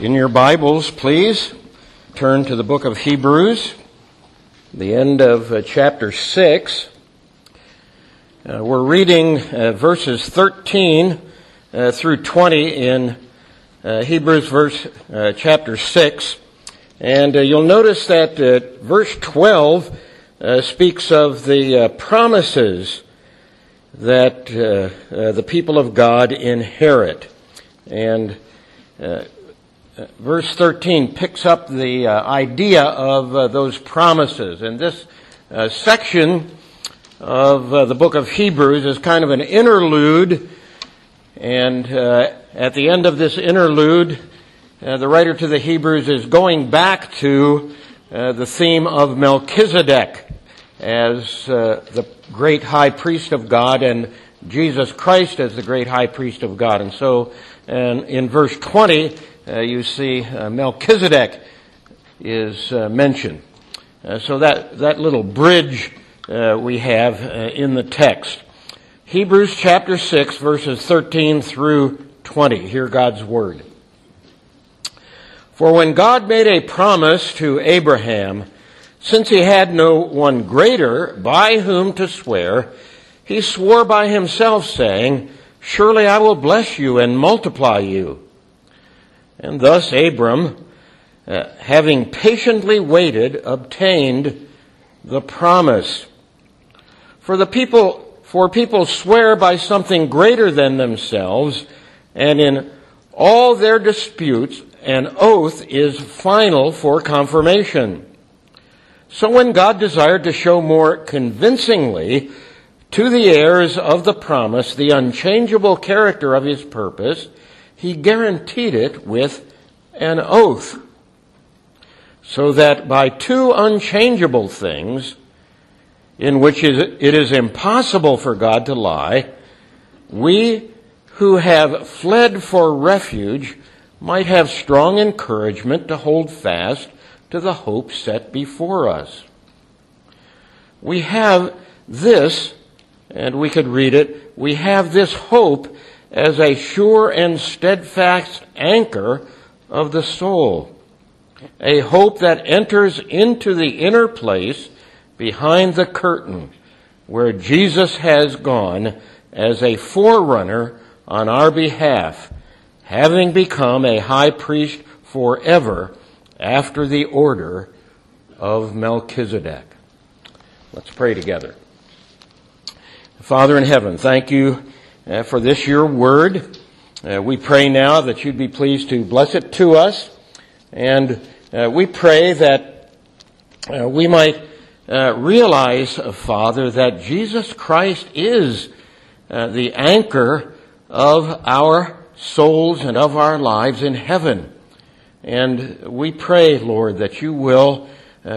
In your Bibles, please turn to the book of Hebrews, the end of uh, chapter 6. Uh, we're reading uh, verses 13 uh, through 20 in uh, Hebrews verse uh, chapter 6. And you'll notice that verse 12 speaks of the promises that the people of God inherit. And verse 13 picks up the uh, idea of uh, those promises. And this uh, section of uh, the book of Hebrews is kind of an interlude. And uh, at the end of this interlude, uh, the writer to the Hebrews is going back to the theme of Melchizedek as the great high priest of God and Jesus Christ as the great high priest of God. And so, and in verse 20, uh, you see uh, Melchizedek is uh, mentioned. Uh, so that, that little bridge uh, we have uh, in the text. Hebrews chapter 6, verses 13 through 20. Hear God's word. For when God made a promise to Abraham, since he had no one greater by whom to swear, he swore by himself, saying, Surely I will bless you and multiply you. And thus Abram, uh, having patiently waited, obtained the promise. For the people, for people swear by something greater than themselves, and in all their disputes, an oath is final for confirmation. So when God desired to show more convincingly to the heirs of the promise the unchangeable character of his purpose, he guaranteed it with an oath. So that by two unchangeable things, in which it is impossible for God to lie, we who have fled for refuge might have strong encouragement to hold fast to the hope set before us. We have this, and we could read it, we have this hope as a sure and steadfast anchor of the soul. A hope that enters into the inner place behind the curtain where Jesus has gone as a forerunner on our behalf, having become a high priest forever after the order of Melchizedek. Let's pray together. Father in heaven, thank you uh, for this your word. Uh, we pray now that you'd be pleased to bless it to us. And uh, we pray that uh, we might uh, realize, uh, Father, that Jesus Christ is the anchor of our souls and of our lives in heaven. And we pray, Lord, that you will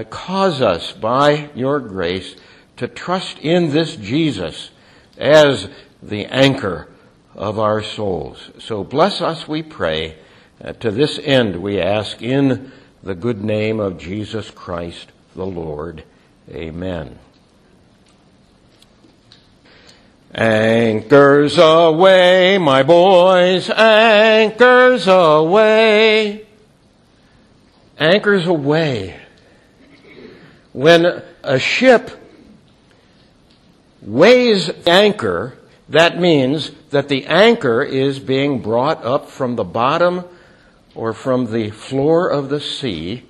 cause us by your grace to trust in this Jesus as the anchor of our souls. So bless us, we pray. Uh, to this end, we ask in the good name of Jesus Christ the Lord. Amen. Anchors aweigh, my boys, anchors aweigh. Anchors aweigh. When a ship weighs anchor, that means that the anchor is being brought up from the bottom or from the floor of the sea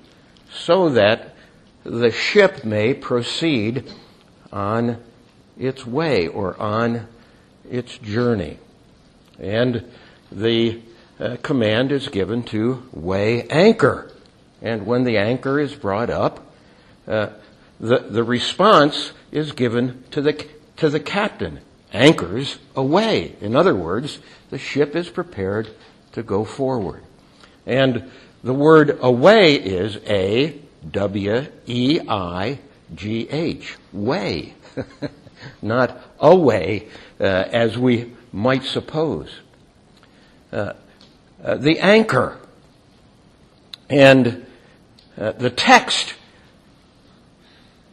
so that the ship may proceed on its way or on its journey. And the uh, command is given to weigh anchor. And when the anchor is brought up, uh, the, the response is given to the, to the captain anchors aweigh. In other words, the ship is prepared to go forward. And the word aweigh is A W E I G H. Way. Not away, uh, as we might suppose. Uh, uh, the anchor. And uh, the text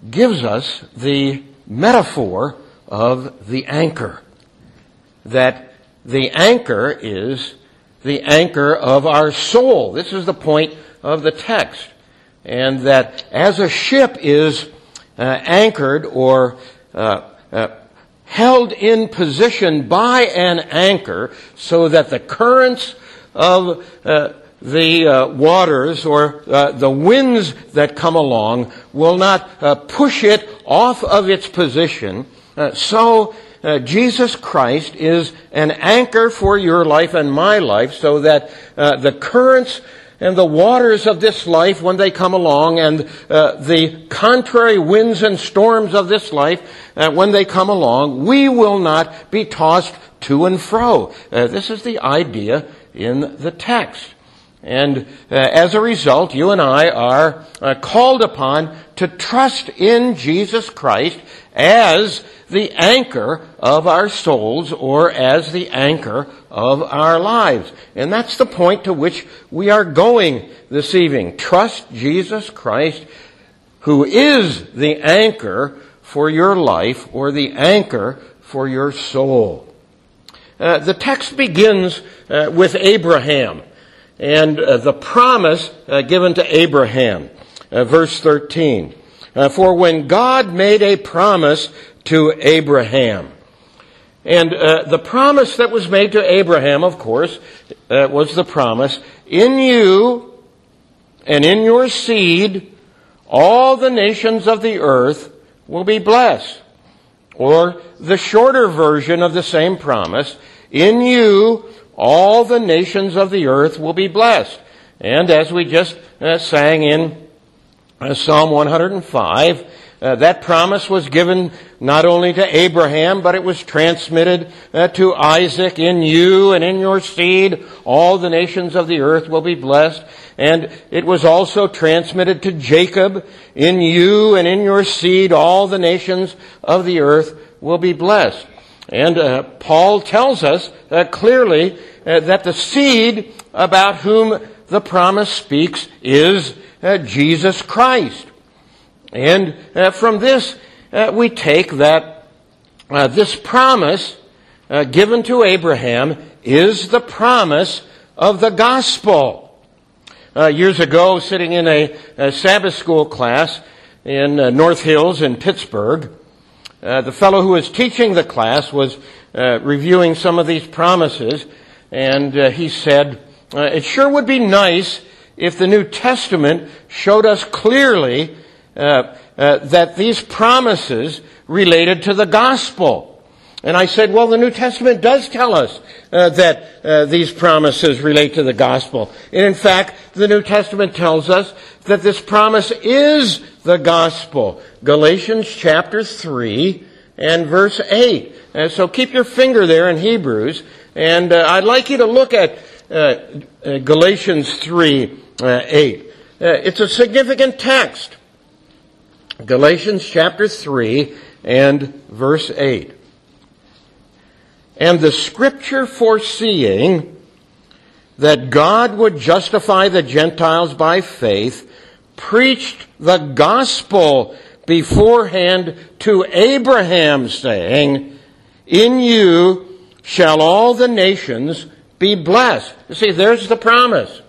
gives us the metaphor of the anchor. That the anchor is the anchor of our soul. This is the point of the text. And that as a ship is uh, anchored or uh, uh, held in position by an anchor so that the currents of uh, the uh, waters or uh, the winds that come along will not push it off of its position. Uh, so uh, Jesus Christ is an anchor for your life and my life so that uh, the currents and the waters of this life when they come along and the contrary winds and storms of this life when they come along, we will not be tossed to and fro. this is the idea in the text. And uh, as a result, you and I are uh, called upon to trust in Jesus Christ as the anchor of our souls or as the anchor of our lives. And that's the point to which we are going this evening. Trust Jesus Christ, who is the anchor for your life or the anchor for your soul. Uh, the text begins uh, with Abraham and uh, the promise uh, given to Abraham. Uh, verse 13. Uh, for when God made a promise to Abraham, and uh, the promise that was made to Abraham, of course, uh, was the promise, in you and in your seed, all the nations of the earth will be blessed. Or the shorter version of the same promise, in you all the nations of the earth will be blessed. And as we just uh, sang in uh, Psalm 105, uh, that promise was given not only to Abraham, but it was transmitted uh, to Isaac. In you and in your seed, all the nations of the earth will be blessed. And it was also transmitted to Jacob. In you and in your seed, all the nations of the earth will be blessed. And uh, Paul tells us uh, clearly uh, that the seed about whom the promise speaks is uh, Jesus Christ. And uh, from this, uh, we take that uh, this promise uh, given to Abraham is the promise of the gospel. years ago, sitting in a, a, Sabbath school class in North Hills in Pittsburgh, the fellow who was teaching the class was reviewing some of these promises, and uh, he said, uh, It sure would be nice if the New Testament showed us clearly uh, uh, that these promises related to the gospel. And I said, well, the New Testament does tell us uh, that uh, these promises relate to the gospel. And in fact, the New Testament tells us that this promise is the gospel. Galatians chapter 3 and verse 8. Uh, so keep your finger there in Hebrews and uh, I'd like you to look at uh, uh Galatians 3 uh, 8. Uh, it's a significant text. Galatians chapter 3 and verse 8. And the scripture foreseeing that God would justify the Gentiles by faith preached the gospel beforehand to Abraham saying, in you shall all the nations be blessed. You see, there's the promise.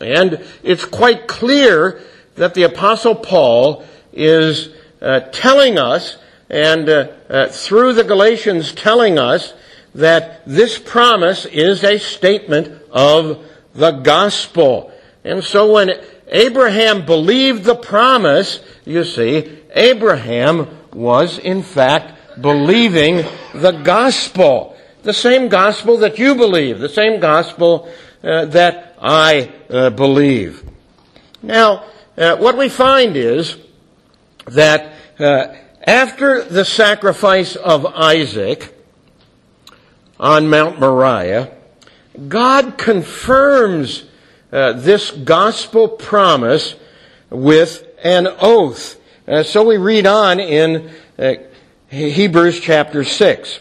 And it's quite clear that the Apostle Paul is uh, telling us, and uh, uh, through the Galatians telling us, that this promise is a statement of the gospel. And so when Abraham believed the promise, you see, Abraham was in fact believing the gospel the same gospel that you believe, the same gospel uh, that I uh, believe. Now, uh, what we find is that uh, after the sacrifice of Isaac on Mount Moriah, God confirms uh, this gospel promise with an oath. Uh, so we read on in Hebrews chapter 6.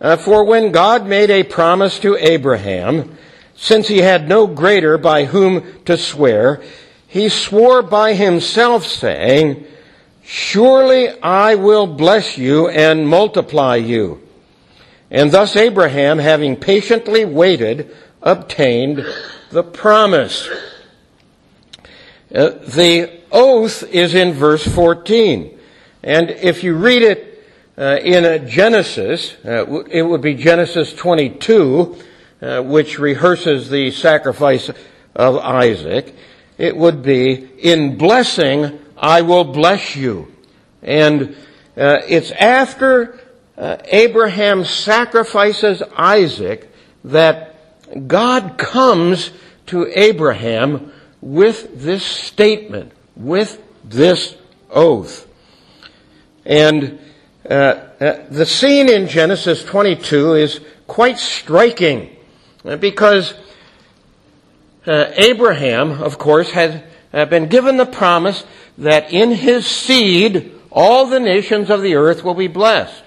Uh, for when God made a promise to Abraham, since he had no greater by whom to swear, he swore by himself, saying, Surely I will bless you and multiply you. And thus Abraham, having patiently waited obtained the promise. Uh, the oath is in verse 14. And if you read it uh, in Genesis, uh, it would be Genesis 22, uh, which rehearses the sacrifice of Isaac. It would be, in blessing, I will bless you. And uh, it's after uh, Abraham sacrifices Isaac that God comes to Abraham with this statement, with this oath. And uh, uh, the scene in Genesis 22 is quite striking uh, because uh, Abraham, of course, had uh, been given the promise that in his seed all the nations of the earth will be blessed.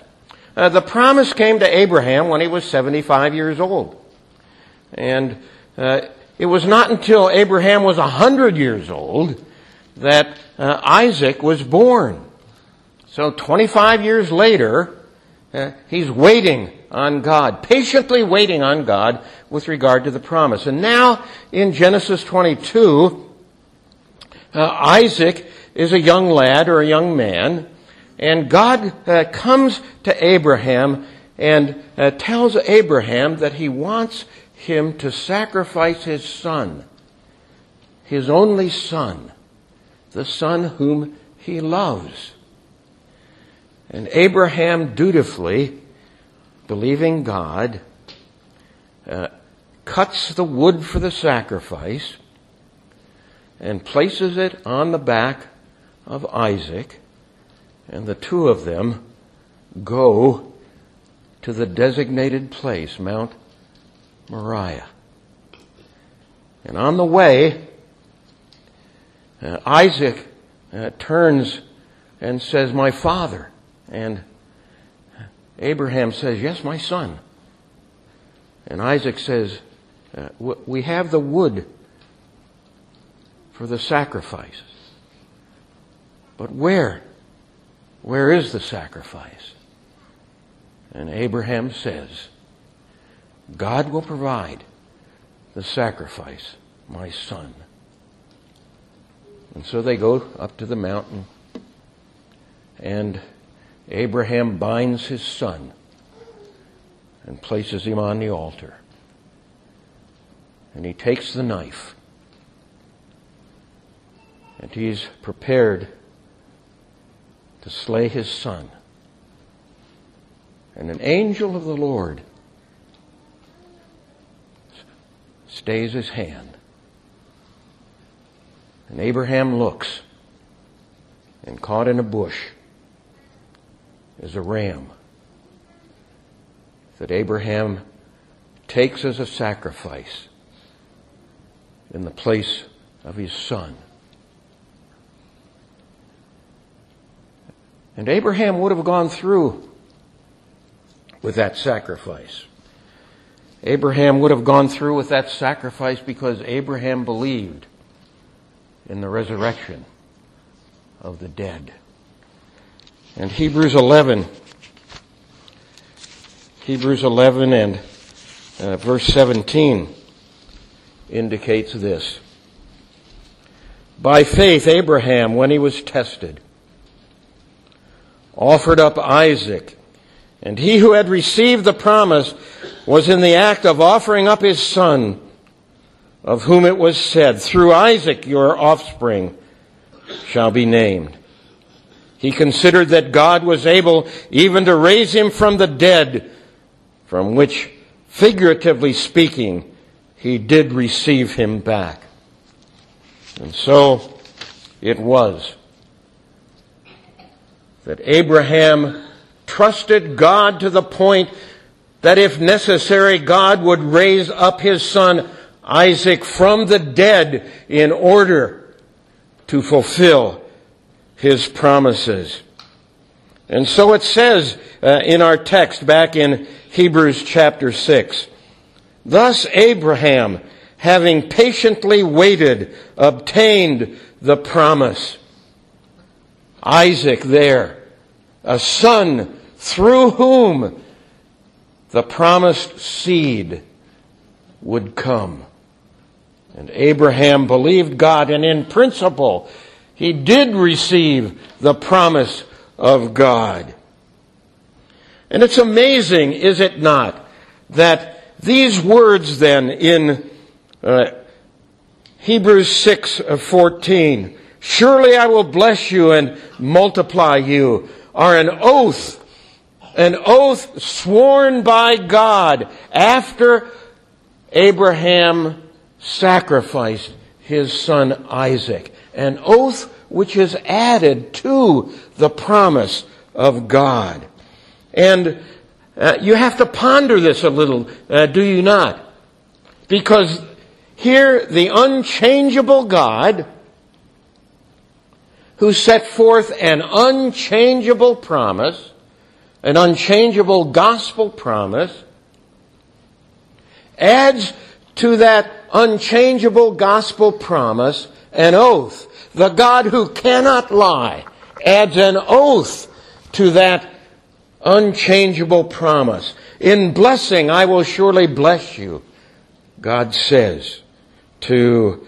Uh, the promise came to Abraham when he was 75 years old. And it was not until Abraham was 100 years old that uh, Isaac was born. So 25 years later, uh, he's waiting on God, patiently waiting on God with regard to the promise. And now in Genesis 22, uh, Isaac is a young lad or a young man, and God uh, comes to Abraham and uh, tells Abraham that he wants him to sacrifice his son, his only son, the son whom he loves. And Abraham dutifully, believing God, uh, cuts the wood for the sacrifice and places it on the back of Isaac, and the two of them go to the designated place, Mount Moriah. And on the way, uh, Isaac uh, turns and says, My father. And Abraham says, Yes, my son. And Isaac says, uh, We have the wood for the sacrifices. But where? Where is the sacrifice? And Abraham says, God will provide the sacrifice, my son. And so they go up to the mountain, and Abraham binds his son and places him on the altar. And he takes the knife, and he's prepared to slay his son. And an angel of the Lord stays his hand. And Abraham looks, and caught in a bush is a ram that Abraham takes as a sacrifice in the place of his son. And Abraham would have gone through with that sacrifice. Abraham would have gone through with that sacrifice because Abraham believed in the resurrection of the dead. And Hebrews 11, Hebrews 11 and uh, verse 17 indicates this. By faith, Abraham, when he was tested, offered up Isaac, and he who had received the promise was in the act of offering up his son, of whom it was said, Through Isaac your offspring shall be named. He considered that God was able even to raise him from the dead, from which, figuratively speaking, he did receive him back. And so it was that Abraham trusted God to the point that if necessary, God would raise up his son Isaac from the dead in order to fulfill his promises. And so it says uh, in our text back in Hebrews chapter 6. Thus Abraham, having patiently waited, obtained the promise. Isaac there, a son through whom the promised seed would come. And Abraham believed God, and in principle, he did receive the promise of God. And it's amazing, is it not, that these words then in uh, Hebrews 6 14, surely I will bless you and multiply you, are an oath, an oath sworn by God after Abraham sacrificed his son Isaac. An oath which is added to the promise of God. And uh, you have to ponder this a little, uh, do you not? Because here the unchangeable God, who set forth an unchangeable promise, an unchangeable gospel promise, adds to that unchangeable gospel promise an oath. The God who cannot lie adds an oath to that unchangeable promise. In blessing, I will surely bless you, God says to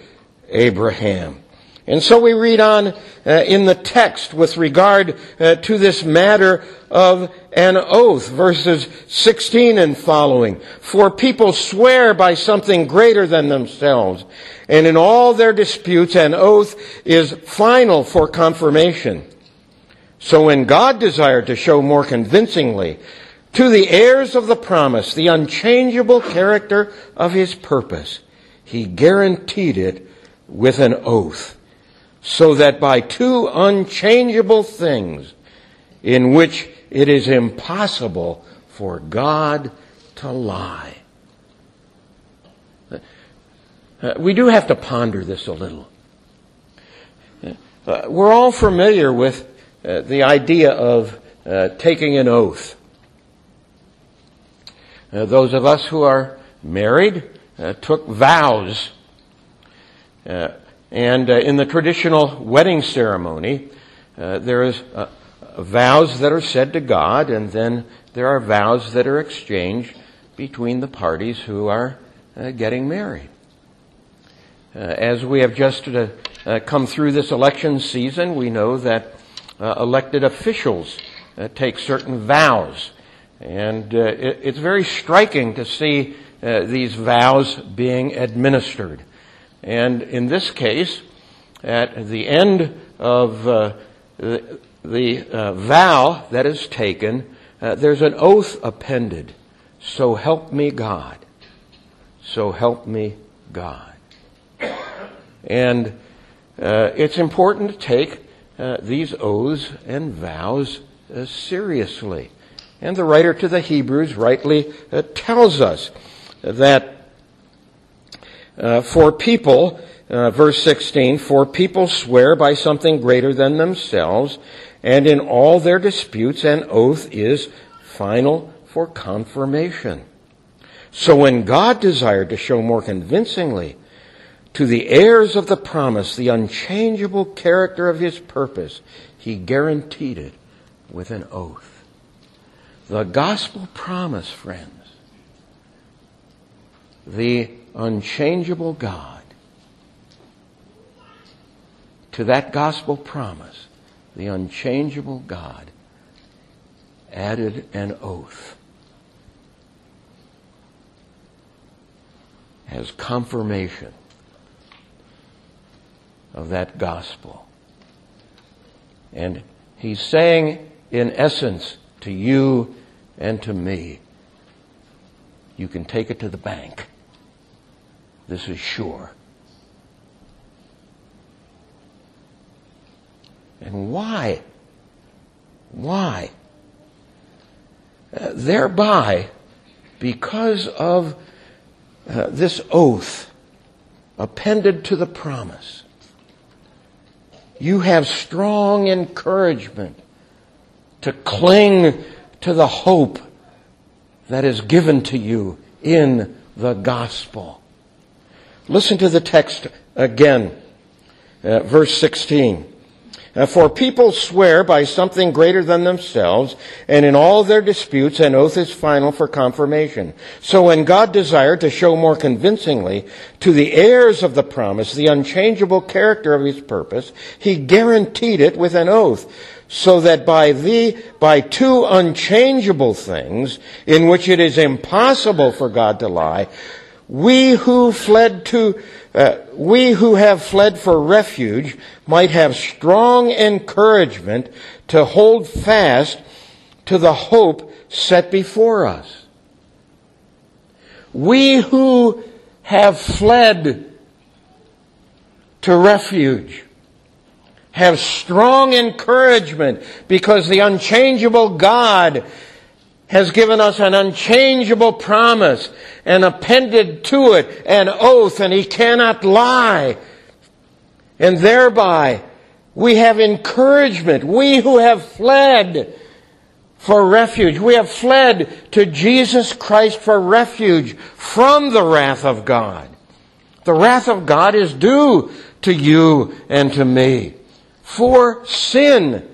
Abraham. And so we read on uh, in the text with regard uh, to this matter of an oath, verses 16 and following. For people swear by something greater than themselves, and in all their disputes an oath is final for confirmation. So when God desired to show more convincingly to the heirs of the promise the unchangeable character of his purpose, he guaranteed it with an oath, so that by two unchangeable things in which it is impossible for God to lie. Uh, we do have to ponder this a little. Uh, we're all familiar with uh, the idea of uh, taking an oath. Uh, those of us who are married uh, took vows. Uh, and in the traditional wedding ceremony, there is vows that are said to God, and then there are vows that are exchanged between the parties who are getting married. as we have just come through this election season, we know that uh, elected officials uh, take certain vows. And uh, it, it's very striking to see uh, these vows being administered. And in this case, at the end of uh, the, the uh, vow that is taken, there's an oath appended. So help me God. So help me God. And it's important to take uh, these oaths and vows uh, seriously. And the writer to the Hebrews rightly uh, tells us that uh, for people, uh, verse 16, for people swear by something greater than themselves, and in all their disputes an oath is final for confirmation. So when God desired to show more convincingly to the heirs of the promise, the unchangeable character of his purpose, he guaranteed it with an oath. The gospel promise, friends, the unchangeable God, to that gospel promise, the unchangeable God added an oath as confirmation of that gospel. And he's saying, in essence, to you and to me, you can take it to the bank. This is sure. And why? Why? Uh, thereby, because of uh, this oath appended to the promise, you have strong encouragement to cling to the hope that is given to you in the gospel. Listen to the text again, uh, verse 16. Uh, for people swear by something greater than themselves, and in all their disputes, an oath is final for confirmation. So when God desired to show more convincingly to the heirs of the promise the unchangeable character of his purpose, he guaranteed it with an oath, so that by the, by two unchangeable things, in which it is impossible for God to lie, we who fled to, uh, we who have fled for refuge might have strong encouragement to hold fast to the hope set before us. We who have fled to refuge have strong encouragement because the unchangeable God has given us an unchangeable promise and appended to it an oath, and he cannot lie. And thereby, we have encouragement. We who have fled for refuge, we have fled to Jesus Christ for refuge from the wrath of God. The wrath of God is due to you and to me for sin.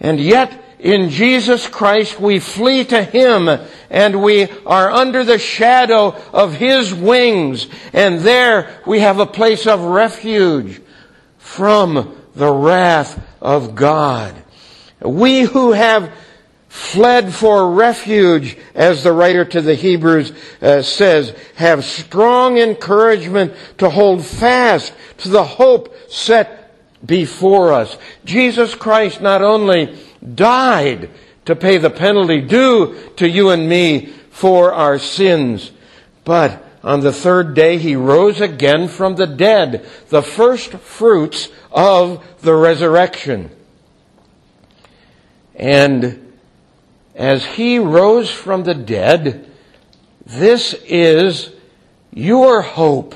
And yet, in Jesus Christ, we flee to Him and we are under the shadow of His wings. And there we have a place of refuge from the wrath of God. We who have fled for refuge, as the writer to the Hebrews uh, says, have strong encouragement to hold fast to the hope set before us. Jesus Christ not only died to pay the penalty due to you and me for our sins. But on the third day he rose again from the dead, the first fruits of the resurrection. And as he rose from the dead, this is your hope,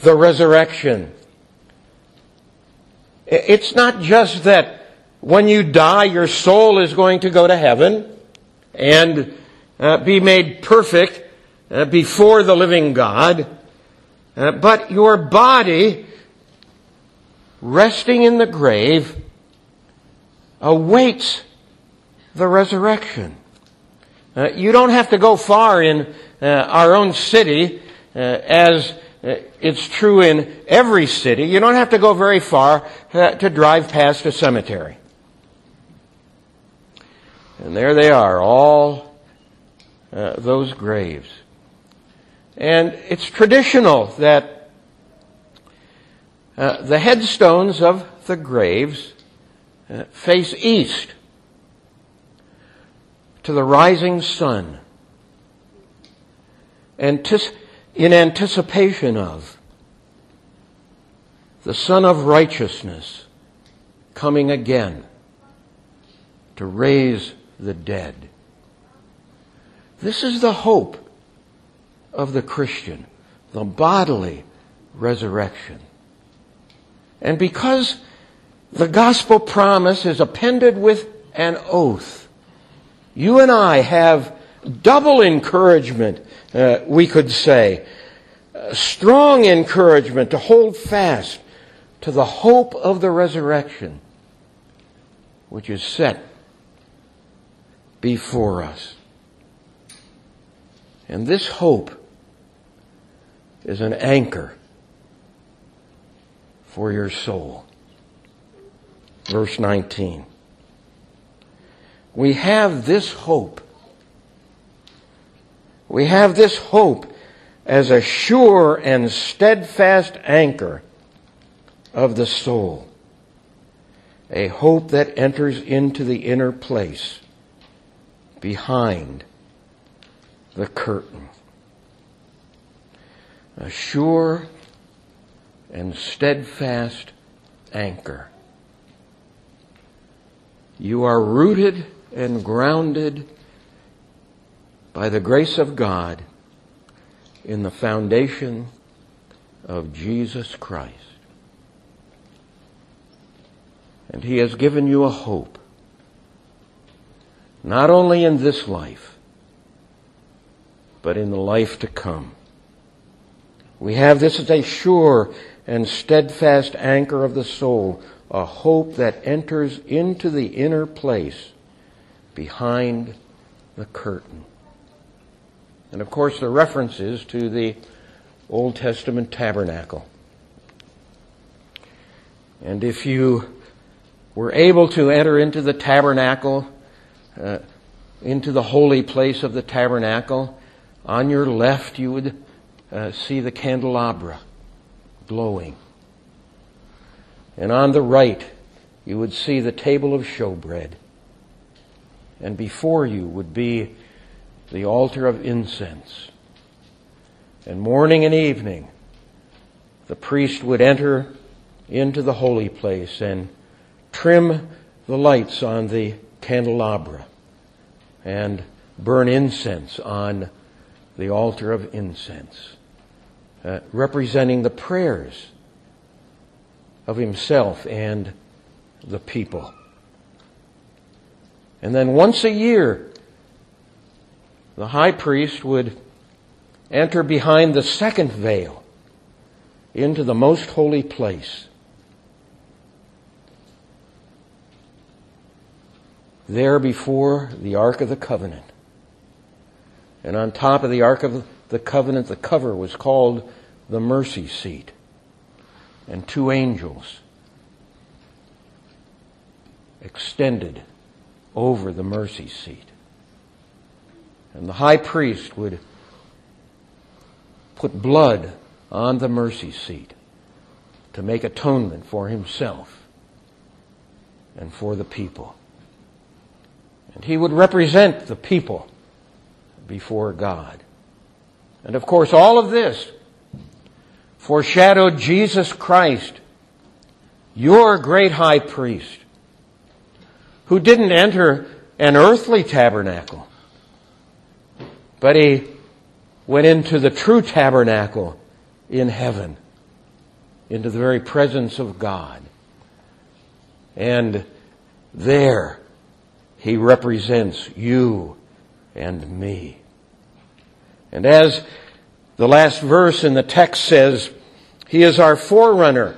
the resurrection. It's not just that when you die, your soul is going to go to heaven and uh, be made perfect uh, before the living God. Uh, but your body, resting in the grave, awaits the resurrection. Uh, you don't have to go far in uh, our own city, uh, as it's true in every city. You don't have to go very far to drive past a cemetery. And there they are, all uh, those graves. And it's traditional that uh, the headstones of the graves uh, face east to the rising sun Antis- in anticipation of the Son of Righteousness coming again to raise the dead. This is the hope of the Christian, the bodily resurrection. And because the gospel promise is appended with an oath, you and I have double encouragement, uh, we could say, strong encouragement to hold fast to the hope of the resurrection, which is set before us. And this hope is an anchor for your soul. Verse 19. We have this hope. We have this hope as a sure and steadfast anchor of the soul. A hope that enters into the inner place behind the curtain. A sure and steadfast anchor. You are rooted and grounded by the grace of God in the foundation of Jesus Christ. And He has given you a hope not only in this life, but in the life to come. We have this as a sure and steadfast anchor of the soul, a hope that enters into the inner place behind the curtain. And of course, the references to the Old Testament tabernacle. And if you were able to enter into the tabernacle, uh, into the holy place of the tabernacle, on your left you would uh, see the candelabra glowing. And on the right, you would see the table of showbread. And before you would be the altar of incense. And morning and evening, the priest would enter into the holy place and trim the lights on the candelabra and burn incense on the altar of incense, uh, representing the prayers of himself and the people. And then once a year, the high priest would enter behind the second veil into the most holy place. There before the Ark of the Covenant. And on top of the Ark of the Covenant, the cover was called the mercy seat. And two angels extended over the mercy seat. And the high priest would put blood on the mercy seat to make atonement for himself and for the people. He would represent the people before God. And of course, all of this foreshadowed Jesus Christ, your great high priest, who didn't enter an earthly tabernacle, but he went into the true tabernacle in heaven, into the very presence of God. And there he represents you and me. And as the last verse in the text says, He is our forerunner,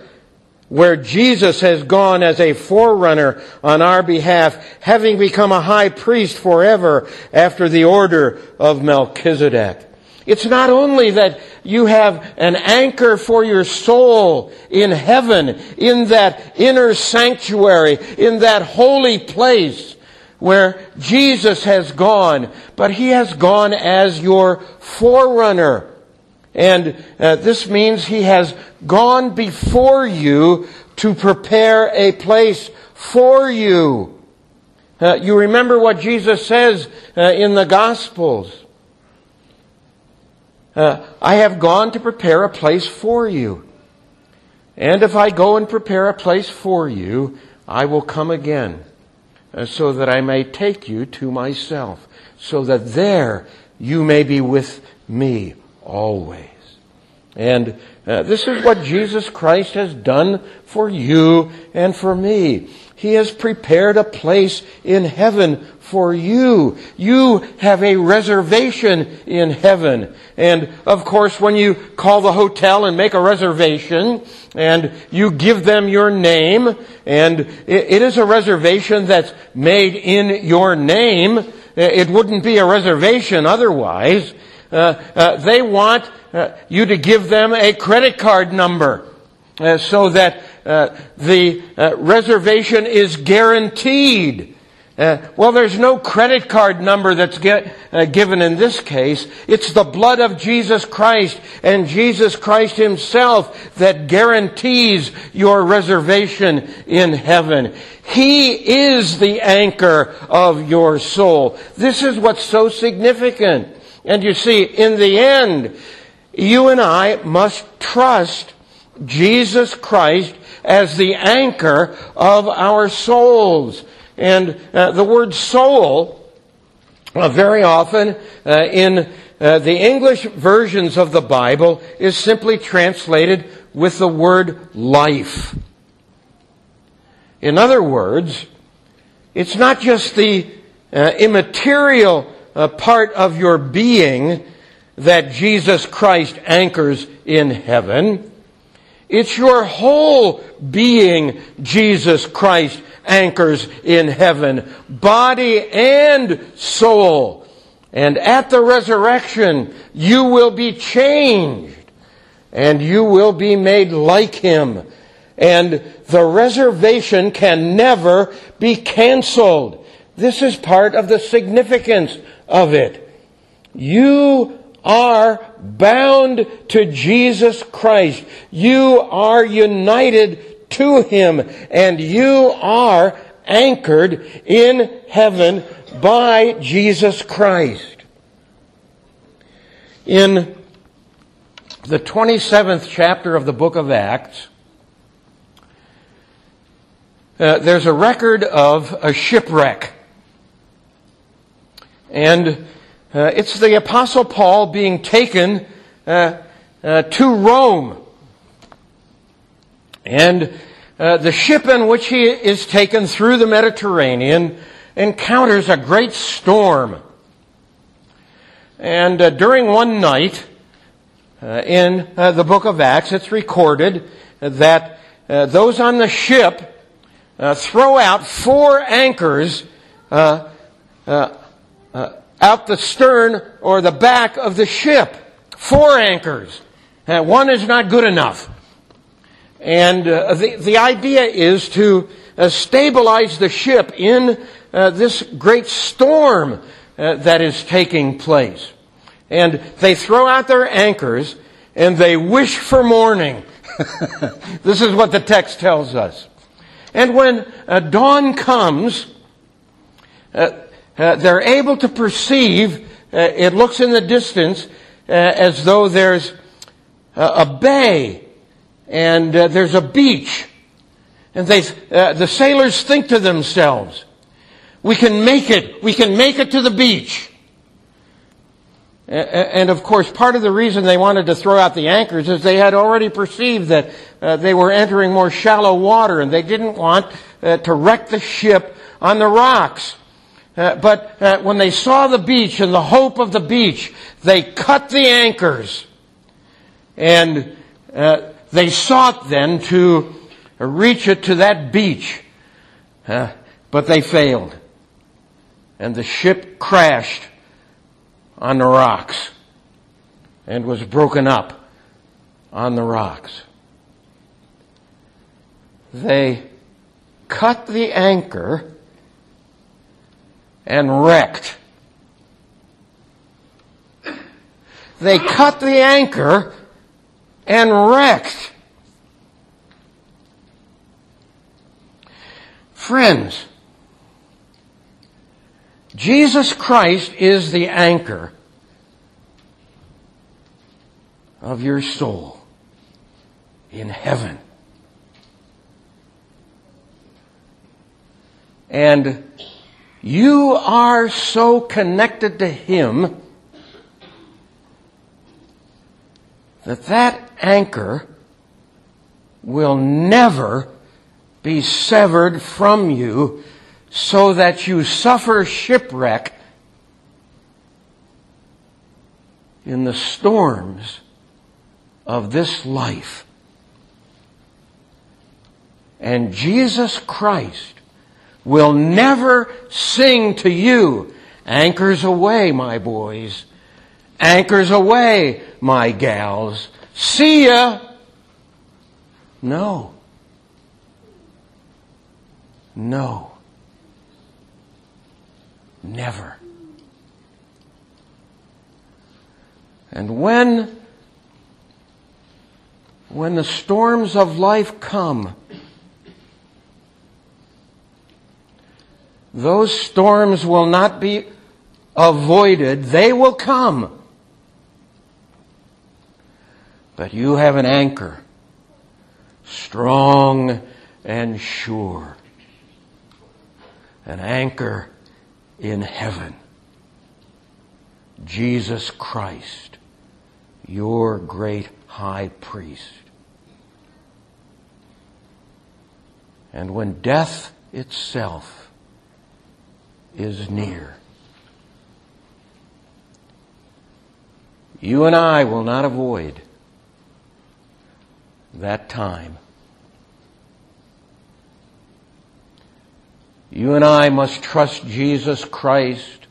where Jesus has gone as a forerunner on our behalf, having become a high priest forever after the order of Melchizedek. It's not only that you have an anchor for your soul in heaven, in that inner sanctuary, in that holy place, where Jesus has gone, but he has gone as your forerunner. And uh, this means he has gone before you to prepare a place for you. Uh, you remember what Jesus says uh, in the Gospels. Uh, I have gone to prepare a place for you. And if I go and prepare a place for you, I will come again so that I may take you to myself, so that there you may be with me always. And uh, this is what Jesus Christ has done for you and for me. He has prepared a place in heaven for you. You have a reservation in heaven. And of course, when you call the hotel and make a reservation and you give them your name and it is a reservation that's made in your name, it wouldn't be a reservation otherwise. Uh, uh, they want uh, you to give them a credit card number uh, so that uh, the uh, reservation is guaranteed. Uh, well, there's no credit card number that's get, uh, given in this case. It's the blood of Jesus Christ and Jesus Christ Himself that guarantees your reservation in heaven. He is the anchor of your soul. This is what's so significant. And you see, in the end, you and I must trust Jesus Christ as the anchor of our souls. And uh, the word soul, uh, very often uh, in uh, the English versions of the Bible, is simply translated with the word life. In other words, it's not just the uh, immaterial uh, part of your being that Jesus Christ anchors in heaven. It's your whole being, Jesus Christ anchors in heaven, body and soul. And at the resurrection, you will be changed and you will be made like him. And the reservation can never be canceled. This is part of the significance of it. You are bound to Jesus Christ. You are united to Him and you are anchored in heaven by Jesus Christ. In the 27th chapter of the book of Acts, uh, there's a record of a shipwreck. And uh, it's the Apostle Paul being taken uh, uh, to Rome. And uh, the ship in which he is taken through the Mediterranean encounters a great storm. And uh, during one night, uh, in the book of Acts, it's recorded that those on the ship throw out four anchors out the stern or the back of the ship. Four anchors. Uh, one is not good enough. And uh, the, the idea is to uh, stabilize the ship in uh, this great storm uh, that is taking place. And they throw out their anchors and they wish for morning. this is what the text tells us. And when uh, dawn comes, uh, they're able to perceive, uh, it looks in the distance uh, as though there's a bay and uh, there's a beach. And they, uh, the sailors think to themselves, we can make it, we can make it to the beach. And of course, part of the reason they wanted to throw out the anchors is they had already perceived that uh, they were entering more shallow water and they didn't want to wreck the ship on the rocks. Uh, but uh, when they saw the beach and the hope of the beach, they cut the anchors. And uh, they sought then to reach it to that beach. Uh, but they failed. And the ship crashed on the rocks and was broken up on the rocks. They cut the anchor and wrecked. They cut the anchor and wrecked. Friends, Jesus Christ is the anchor of your soul in heaven. And you are so connected to Him that that anchor will never be severed from you so that you suffer shipwreck in the storms of this life. And Jesus Christ will never sing to you, anchors aweigh, my boys, anchors aweigh, my gals, see ya. No. No. Never. And when, when the storms of life come, Those storms will not be avoided. They will come. But you have an anchor, strong and sure. An anchor in heaven. Jesus Christ, your great high priest. And when death itself is near. You and I will not avoid that time. You and I must trust Jesus Christ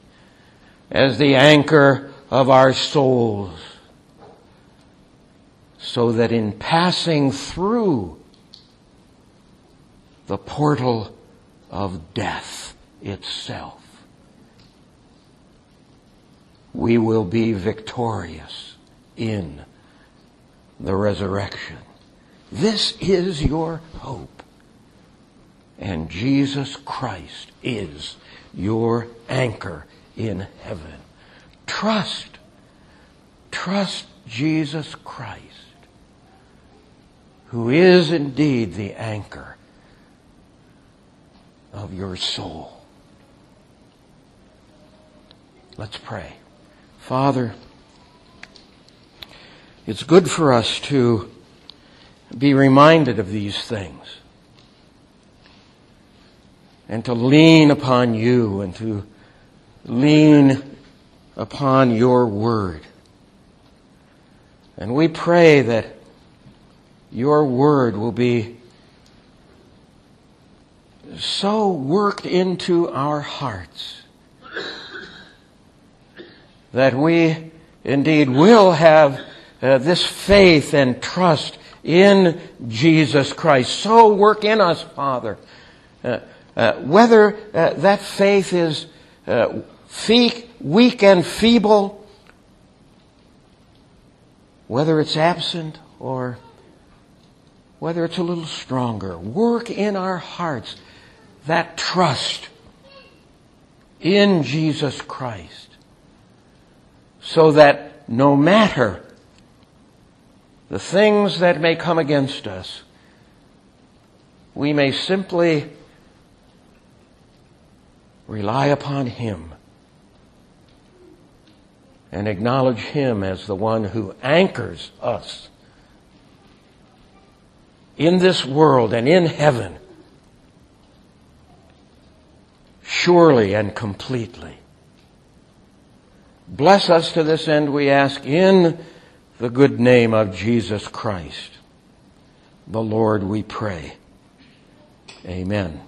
as the anchor of our souls so that in passing through the portal of death itself, we will be victorious in the resurrection. This is your hope. And Jesus Christ is your anchor in heaven. Trust. Trust Jesus Christ, who is indeed the anchor of your soul. Let's pray. Father, it's good for us to be reminded of these things and to lean upon you and to lean upon your word. And we pray that your word will be so worked into our hearts that we indeed will have uh, this faith and trust in Jesus Christ. So work in us, Father. Uh, uh, whether uh, that faith is uh, weak and feeble, whether it's absent or whether it's a little stronger, work in our hearts that trust in Jesus Christ so that no matter the things that may come against us, we may simply rely upon Him and acknowledge Him as the one who anchors us in this world and in heaven surely and completely. Bless us to this end, we ask, in the good name of Jesus Christ. The Lord, we pray. Amen.